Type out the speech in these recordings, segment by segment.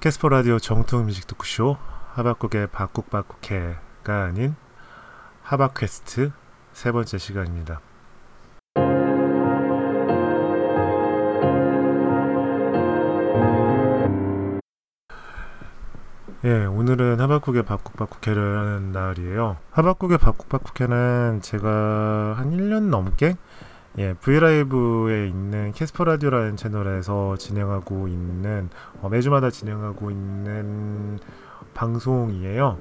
캐스퍼 라디오 정통 뮤직 토크쇼 하박국의 박국박국회가 아닌 하박퀘스트 세 번째 시간입니다. 예, 오늘은 하박국의 박국박국회를 하는 날이에요. 하박국의 박국박국회는 제가 한 1년 넘게 예, V LIVE에 있는 캐스퍼 라디오라는 채널에서 진행하고 있는 어, 매주마다 진행하고 있는 방송이에요.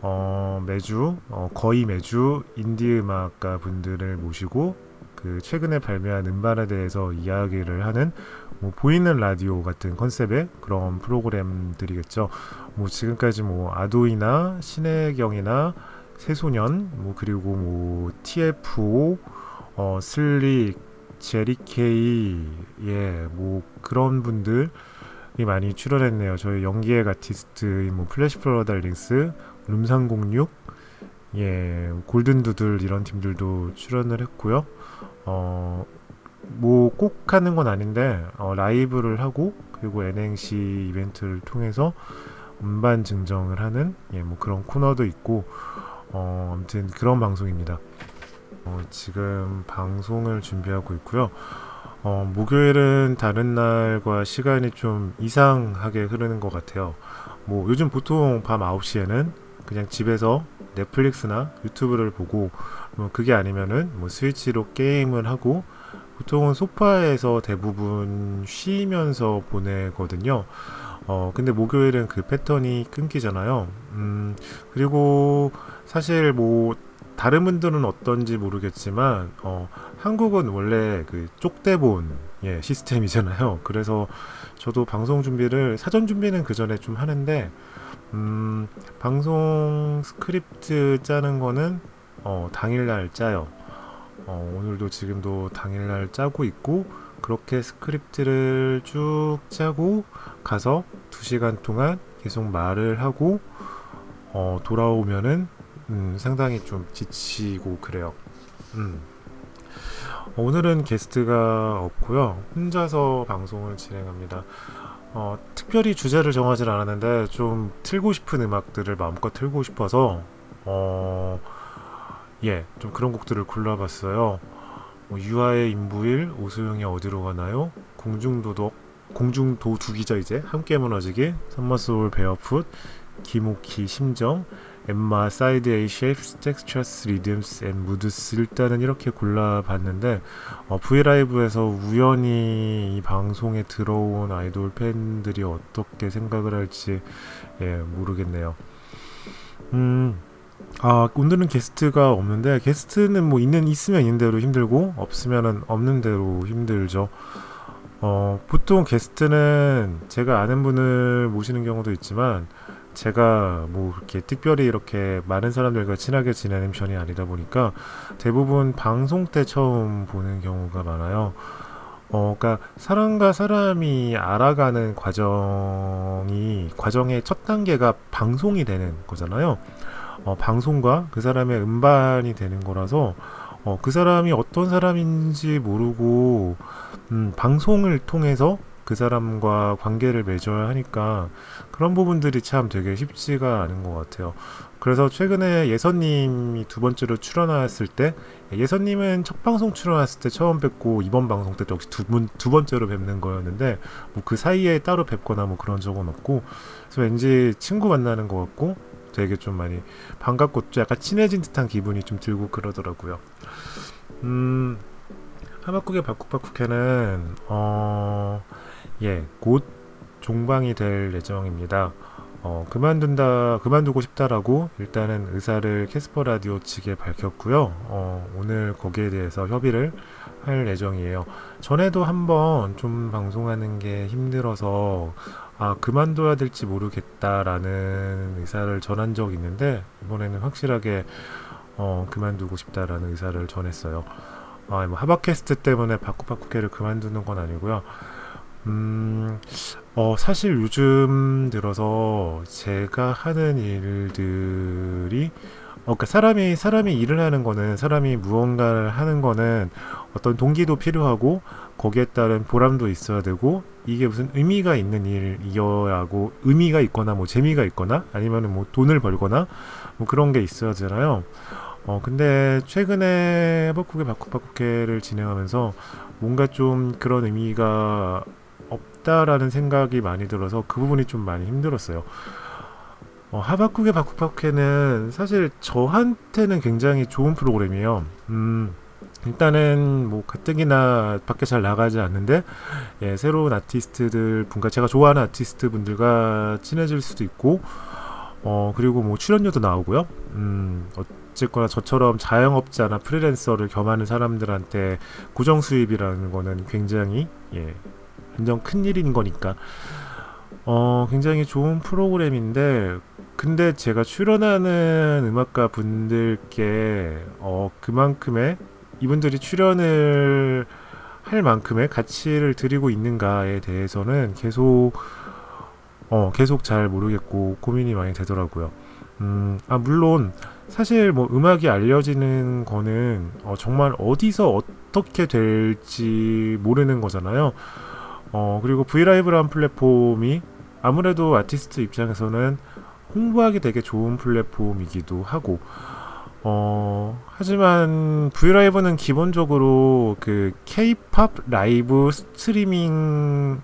어, 매주 어, 거의 매주 인디 음악가 분들을 모시고 그 최근에 발매한 음반에 대해서 이야기를 하는 뭐 보이는 라디오 같은 컨셉의 그런 프로그램들이겠죠. 뭐 지금까지 뭐 아도이나 신혜경이나 새소년 뭐 그리고 뭐 TFO 어 슬릭 제리케이 예 뭐 그런 분들이 많이 출연했네요. 저희 영기획의 아티스트인 뭐 Flash Flood Darlings Room306 예 Golden Doodle 이런 팀들도 출연을 했고요. 어 뭐 꼭 하는 건 아닌데 어, 라이브를 하고 그리고 N행시 이벤트를 통해서 음반 증정을 하는 예, 뭐 그런 코너도 있고 어, 아무튼 그런 방송입니다. 어, 지금 방송을 준비하고 있고요. 어, 목요일은 다른 날과 시간이 좀 이상하게 흐르는 것 같아요. 뭐 요즘 보통 밤 9시에는 그냥 집에서 넷플릭스나 유튜브를 보고 뭐 그게 아니면은 뭐 스위치로 게임을 하고 보통은 소파에서 대부분 쉬면서 보내거든요. 어, 근데 목요일은 그 패턴이 끊기잖아요. 음, 그리고 사실 뭐 다른 분들은 어떤지 모르겠지만 어, 한국은 원래 그 쪽대본 예, 시스템이잖아요. 그래서 저도 방송 준비를 사전 준비는 그 전에 좀 하는데 음, 방송 스크립트 짜는 거는 어, 당일날 짜요. 어, 오늘도 지금도 당일날 짜고 있고 그렇게 스크립트를 쭉 짜고 가서 2시간 동안 계속 말을 하고 어, 돌아오면은 음, 상당히 좀 지치고 그래요. 음. 오늘은 게스트가 없고요. 혼자서 방송을 진행합니다. 어, 특별히 주제를 정하지 않았는데 좀 틀고 싶은 음악들을 마음껏 틀고 싶어서 어, 예, 좀 그런 곡들을 골라봤어요. 뭐 유아의 인부일, 오소영이 어디로 가나요? 공중도덕, 공중도둑이죠 이제 함께 무너지기, Summer Soul Barefoot, 김오키 심정, 엠마 사이드 A Shapes Textures Rhythms and Moods 일단은 이렇게 골라봤는데 어, V LIVE에서 우연히 이 방송에 들어온 아이돌 팬들이 어떻게 생각을 할지 예 모르겠네요. 음. 아 오늘은 게스트가 없는데 게스트는 뭐 있는 있으면 있는 대로 힘들고 없으면은 없는 대로 힘들죠. 어 보통 게스트는 제가 아는 분을 모시는 경우도 있지만 제가 뭐 그렇게 특별히 이렇게 많은 사람들과 친하게 지내는 편이 아니다 보니까 대부분 방송 때 처음 보는 경우가 많아요. 어, 그러니까 사람과 사람이 알아가는 과정이 과정의 첫 단계가 방송이 되는 거잖아요. 어, 방송과 그 사람의 음반이 되는 거라서 어, 그 사람이 어떤 사람인지 모르고 음, 방송을 통해서 그 사람과 관계를 맺어야 하니까 그런 부분들이 참 되게 쉽지가 않은 것 같아요. 그래서 최근에 예선님이 두 번째로 출연하였을 때 예선님은 첫 방송 출연했을 때 처음 뵙고 이번 방송 때 역시 두, 분, 두 번째로 뵙는 거였는데 뭐 그 사이에 따로 뵙거나 뭐 그런 적은 없고 그래서 왠지 친구 만나는 것 같고 되게 좀 많이 반갑고 좀 약간 친해진 듯한 기분이 좀 들고 그러더라고요. 음, 하박국의 박국박국회는 어, 예, 곧 종방이 될 예정입니다. 어, 그만둔다, 그만두고 싶다라고 일단은 의사를 캐스퍼 라디오 측에 밝혔고요. 어, 오늘 거기에 대해서 협의를 할 예정이에요. 전에도 한번 좀 방송하는 게 힘들어서 아, 그만둬야 될지 모르겠다라는 의사를 전한 적이 있는데 이번에는 확실하게 어, 그만두고 싶다라는 의사를 전했어요. 아, 뭐 하바캐스트 때문에 바꾸바꾸케를 그만두는 건 아니고요. 음, 어, 사실 요즘 들어서 제가 하는 일들이 어, 그러니까 사람이 사람이 일을 하는 거는 사람이 무언가를 하는 거는 어떤 동기도 필요하고 거기에 따른 보람도 있어야 되고 이게 무슨 의미가 있는 일이어야 하고 의미가 있거나 뭐 재미가 있거나 아니면은 뭐 돈을 벌거나 뭐 그런 게 있어야 되잖아요. 어 근데 최근에 하바쿡의 바쿡바쿡회를 진행하면서 뭔가 좀 그런 의미가 없다라는 생각이 많이 들어서 그 부분이 좀 많이 힘들었어요. 어, 하바쿡의 바쿡바쿡회는 사실 저한테는 굉장히 좋은 프로그램이에요. 음, 일단은 뭐 가뜩이나 밖에 잘 나가지 않는데 예, 새로운 아티스트들 분과 제가 좋아하는 아티스트 분들과 친해질 수도 있고 어 그리고 뭐 출연료도 나오고요. 음 어쨌거나 저처럼 자영업자나 프리랜서를 겸하는 사람들한테 고정 수입이라는 거는 굉장히 예 완전 큰 일인 거니까 어 굉장히 좋은 프로그램인데 근데 제가 출연하는 음악가 분들께 어 그만큼의 이분들이 출연을 할 만큼의 가치를 드리고 있는가에 대해서는 계속 어 계속 잘 모르겠고 고민이 많이 되더라고요. 음, 아 물론 사실 뭐 음악이 알려지는 거는 어, 정말 어디서 어떻게 될지 모르는 거잖아요. 어 그리고 브이라이브라는 플랫폼이 아무래도 아티스트 입장에서는 홍보하기 되게 좋은 플랫폼이기도 하고 어 하지만 V LIVE는 기본적으로 그 케이팝 live streaming의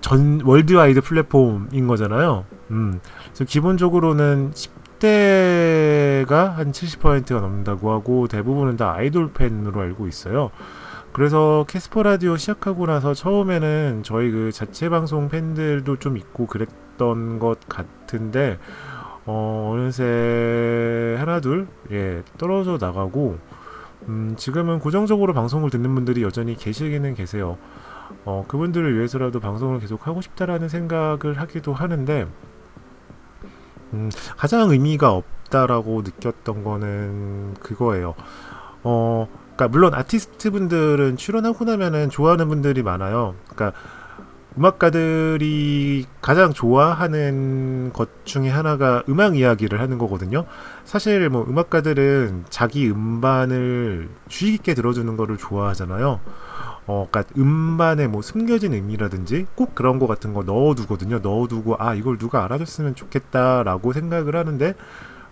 전 worldwide 플랫폼인 거잖아요. 음. 그래서 기본적으로는 10대가 한 70%가 넘는다고 하고 대부분은 다 아이돌 팬으로 알고 있어요. 그래서 캐스퍼 라디오 시작하고 나서 처음에는 저희 그 자체 방송 팬들도 좀 있고 그랬던 것 같은데 어, 어느새 하나 둘 예, 떨어져 나가고 음, 지금은 고정적으로 방송을 듣는 분들이 여전히 계시기는 계세요. 어, 그분들을 위해서라도 방송을 계속 하고 싶다라는 생각을 하기도 하는데 음, 가장 의미가 없다라고 느꼈던 거는 그거예요. 어, 그러니까 물론 아티스트 분들은 출연하고 나면은 좋아하는 분들이 많아요. 그러니까 음악가들이 가장 좋아하는 것 중에 하나가 음악 이야기를 하는 거거든요. 사실 뭐 음악가들은 자기 음반을 주의 깊게 들어주는 거를 좋아하잖아요. 어, 그니까 음반에 뭐 숨겨진 의미라든지 꼭 그런 거 같은 거 넣어두거든요. 넣어두고 아 이걸 누가 알아줬으면 좋겠다라고 생각을 하는데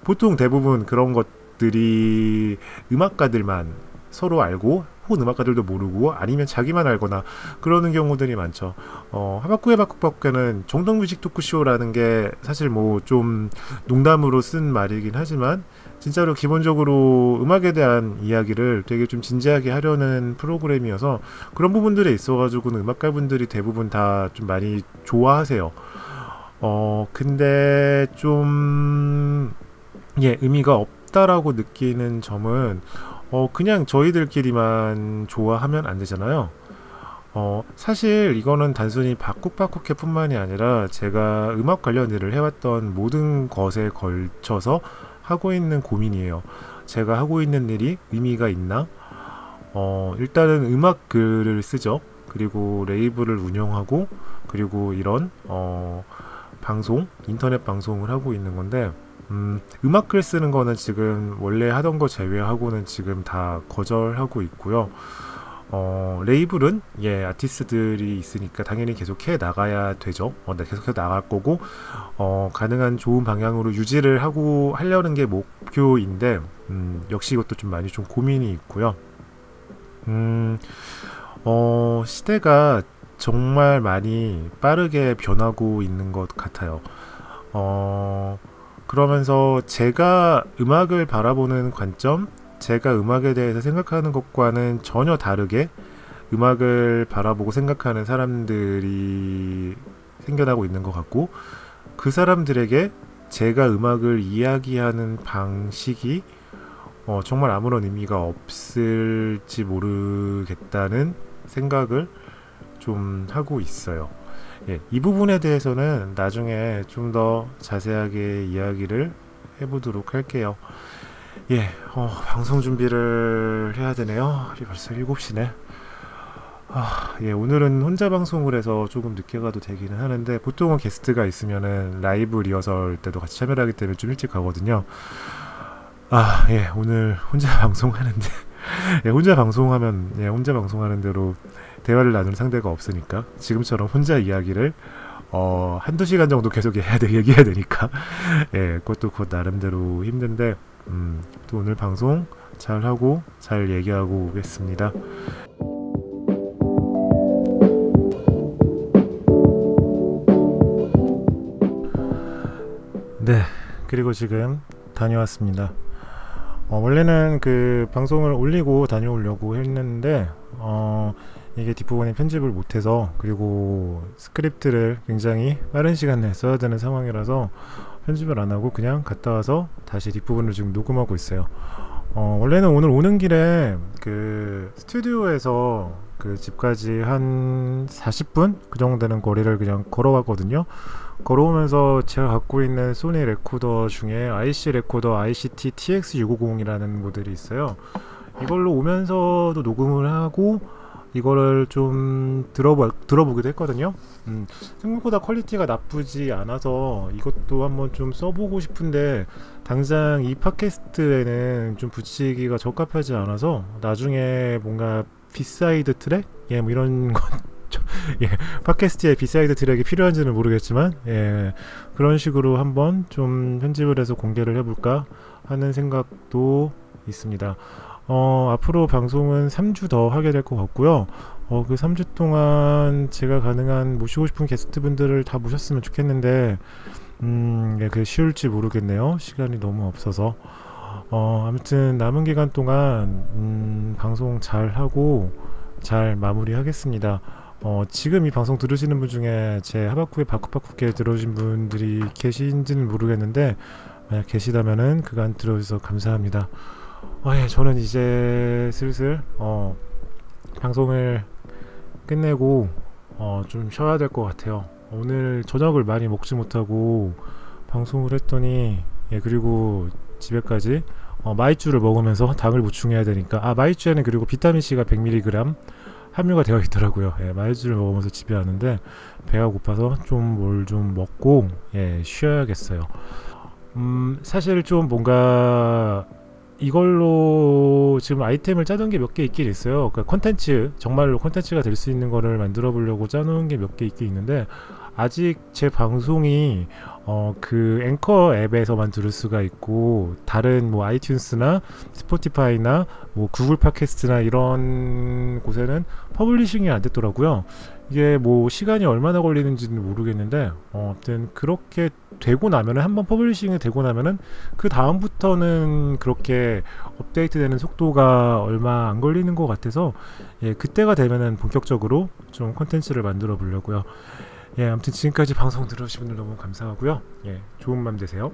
보통 대부분 그런 것들이 음악가들만 서로 알고 혹은 음악가들도 모르고 아니면 자기만 알거나 그러는 경우들이 많죠. 어, 하바쿠의 바쿠바쿠는 정동 뮤직 토크쇼라는 게 사실 뭐 좀 농담으로 쓴 말이긴 하지만 진짜로 기본적으로 음악에 대한 이야기를 되게 좀 진지하게 하려는 프로그램이어서 그런 부분들에 있어가지고는 음악가분들이 대부분 다 좀 많이 좋아하세요. 어, 근데 좀, 예, 의미가 없다라고 느끼는 점은, 어, 그냥 저희들끼리만 좋아하면 안 되잖아요. 어, 사실 이거는 단순히 바쿡바쿡해 뿐만이 아니라 제가 음악 관련 일을 해왔던 모든 것에 걸쳐서 하고 있는 고민이에요. 제가 하고 있는 일이 의미가 있나? 어, 일단은 음악 글을 쓰죠. 그리고 레이블을 운영하고, 그리고 이런, 어, 방송, 인터넷 방송을 하고 있는 건데, 음, 음악 글 쓰는 거는 지금 원래 하던 거 제외하고는 지금 다 거절하고 있고요. 어, 레이블은 예 아티스트들이 있으니까 당연히 계속 해 나가야 되죠. 어, 네, 계속해서 나갈 거고 어, 가능한 좋은 방향으로 유지를 하고 하려는 게 목표인데 음, 역시 이것도 좀 많이 좀 고민이 있고요. 음, 어, 시대가 정말 많이 빠르게 변하고 있는 것 같아요. 어, 그러면서 제가 음악을 바라보는 관점, 제가 음악에 대해서 생각하는 것과는 전혀 다르게 음악을 바라보고 생각하는 사람들이 생겨나고 있는 것 같고 그 사람들에게 제가 음악을 이야기하는 방식이 어, 정말 아무런 의미가 없을지 모르겠다는 생각을 좀 하고 있어요. 예, 이 부분에 대해서는 나중에 좀 더 자세하게 이야기를 해보도록 할게요. 예, 어, 방송 준비를 해야 되네요. 벌써 7시네. 아, 예, 오늘은 혼자 방송을 해서 조금 늦게 가도 되기는 하는데, 보통은 게스트가 있으면은 라이브 리허설 때도 같이 참여를 하기 때문에 좀 일찍 가거든요. 아, 예, 오늘 혼자 방송하는데, 예, 혼자 방송하면 예, 혼자 방송하는 대로 대화를 나눌 상대가 없으니까 지금처럼 혼자 이야기를 어, 한두 시간 정도 계속 해야 돼, 얘기해야 되니까. 예, 그것도 곧 나름대로 힘든데, 음, 또 오늘 방송 잘 하고, 잘 얘기하고 오겠습니다. 네, 그리고 지금 다녀왔습니다. 어, 원래는 그 방송을 올리고 다녀오려고 했는데, 어, 이게 뒷부분에 편집을 못해서 그리고 스크립트를 굉장히 빠른 시간 내에 써야 되는 상황이라서 편집을 안 하고 그냥 갔다 와서 다시 뒷부분을 지금 녹음하고 있어요. 어, 원래는 오늘 오는 길에 그 스튜디오에서 그 집까지 한 40분 그 정도 되는 거리를 그냥 걸어왔거든요. 걸어오면서 제가 갖고 있는 소니 레코더 중에 IC 레코더 ICD TX650이라는 모델이 있어요. 이걸로 오면서도 녹음을 하고 이거를 좀 들어보, 들어보기도 했거든요. 음, 생각보다 quality가 나쁘지 않아서 이것도 한번 좀 써보고 싶은데 당장 이 팟캐스트에는 좀 붙이기가 적합하지 않아서 나중에 뭔가 B-side track? 예, 뭐 이런 건 예, 팟캐스트에 B-side track이 필요한지는 모르겠지만 예, 그런 식으로 한번 좀 편집을 해서 공개를 해볼까 하는 생각도 있습니다. 어, 앞으로 방송은 3주 더 하게 될 것 같고요. 어, 그 3주 동안 제가 가능한 모시고 싶은 게스트분들을 다 모셨으면 좋겠는데, 음, 예, 그게 쉬울지 모르겠네요. 시간이 너무 없어서. 어, 아무튼 남은 기간 동안, 음, 방송 잘 하고 잘 마무리 하겠습니다. 어, 지금 이 방송 들으시는 분 중에 제 하바쿠의 바쿠바쿠께 들어오신 분들이 계신지는 모르겠는데, 만약 계시다면은 그간 들어주셔서 감사합니다. 아, 예, 저는 이제 슬슬 어, 방송을 끝내고 어, 좀 쉬어야 될 것 같아요. 오늘 저녁을 많이 먹지 못하고 방송을 했더니 예, 그리고 집에까지 어, 마이쮸를 먹으면서 당을 보충해야 되니까 아 마이쮸에는 그리고 비타민 C가 100mg 함유가 되어 있더라고요. 예, 마이쮸를 먹으면서 집에 왔는데 배가 고파서 좀 뭘좀 먹고 예, 쉬어야겠어요. 음, 사실 좀 뭔가 이걸로 지금 아이템을 짜놓은 게몇 개 있긴 있어요. 그러니까 콘텐츠 정말로 콘텐츠가 될 수 있는 거를 만들어 보려고 짜놓은 게 몇 개 있긴 있는데 아직 제 방송이 어 그 앵커 앱에서만 들을 수가 있고 다른 뭐 iTunes나 Spotify나 뭐 구글 팟캐스트나 이런 곳에는 publishing이 안 됐더라고요. 이게 뭐 시간이 얼마나 걸리는지는 모르겠는데 어, 아무튼 그렇게 되고 나면은 한번 publishing이 되고 나면은 그 다음부터는 그렇게 업데이트되는 속도가 얼마 안 걸리는 것 같아서 예, 그때가 되면은 본격적으로 좀 콘텐츠를 만들어 보려고요. 예, 아무튼 지금까지 방송 들어주신 분들 너무 감사하고요. 예, 좋은 밤 되세요.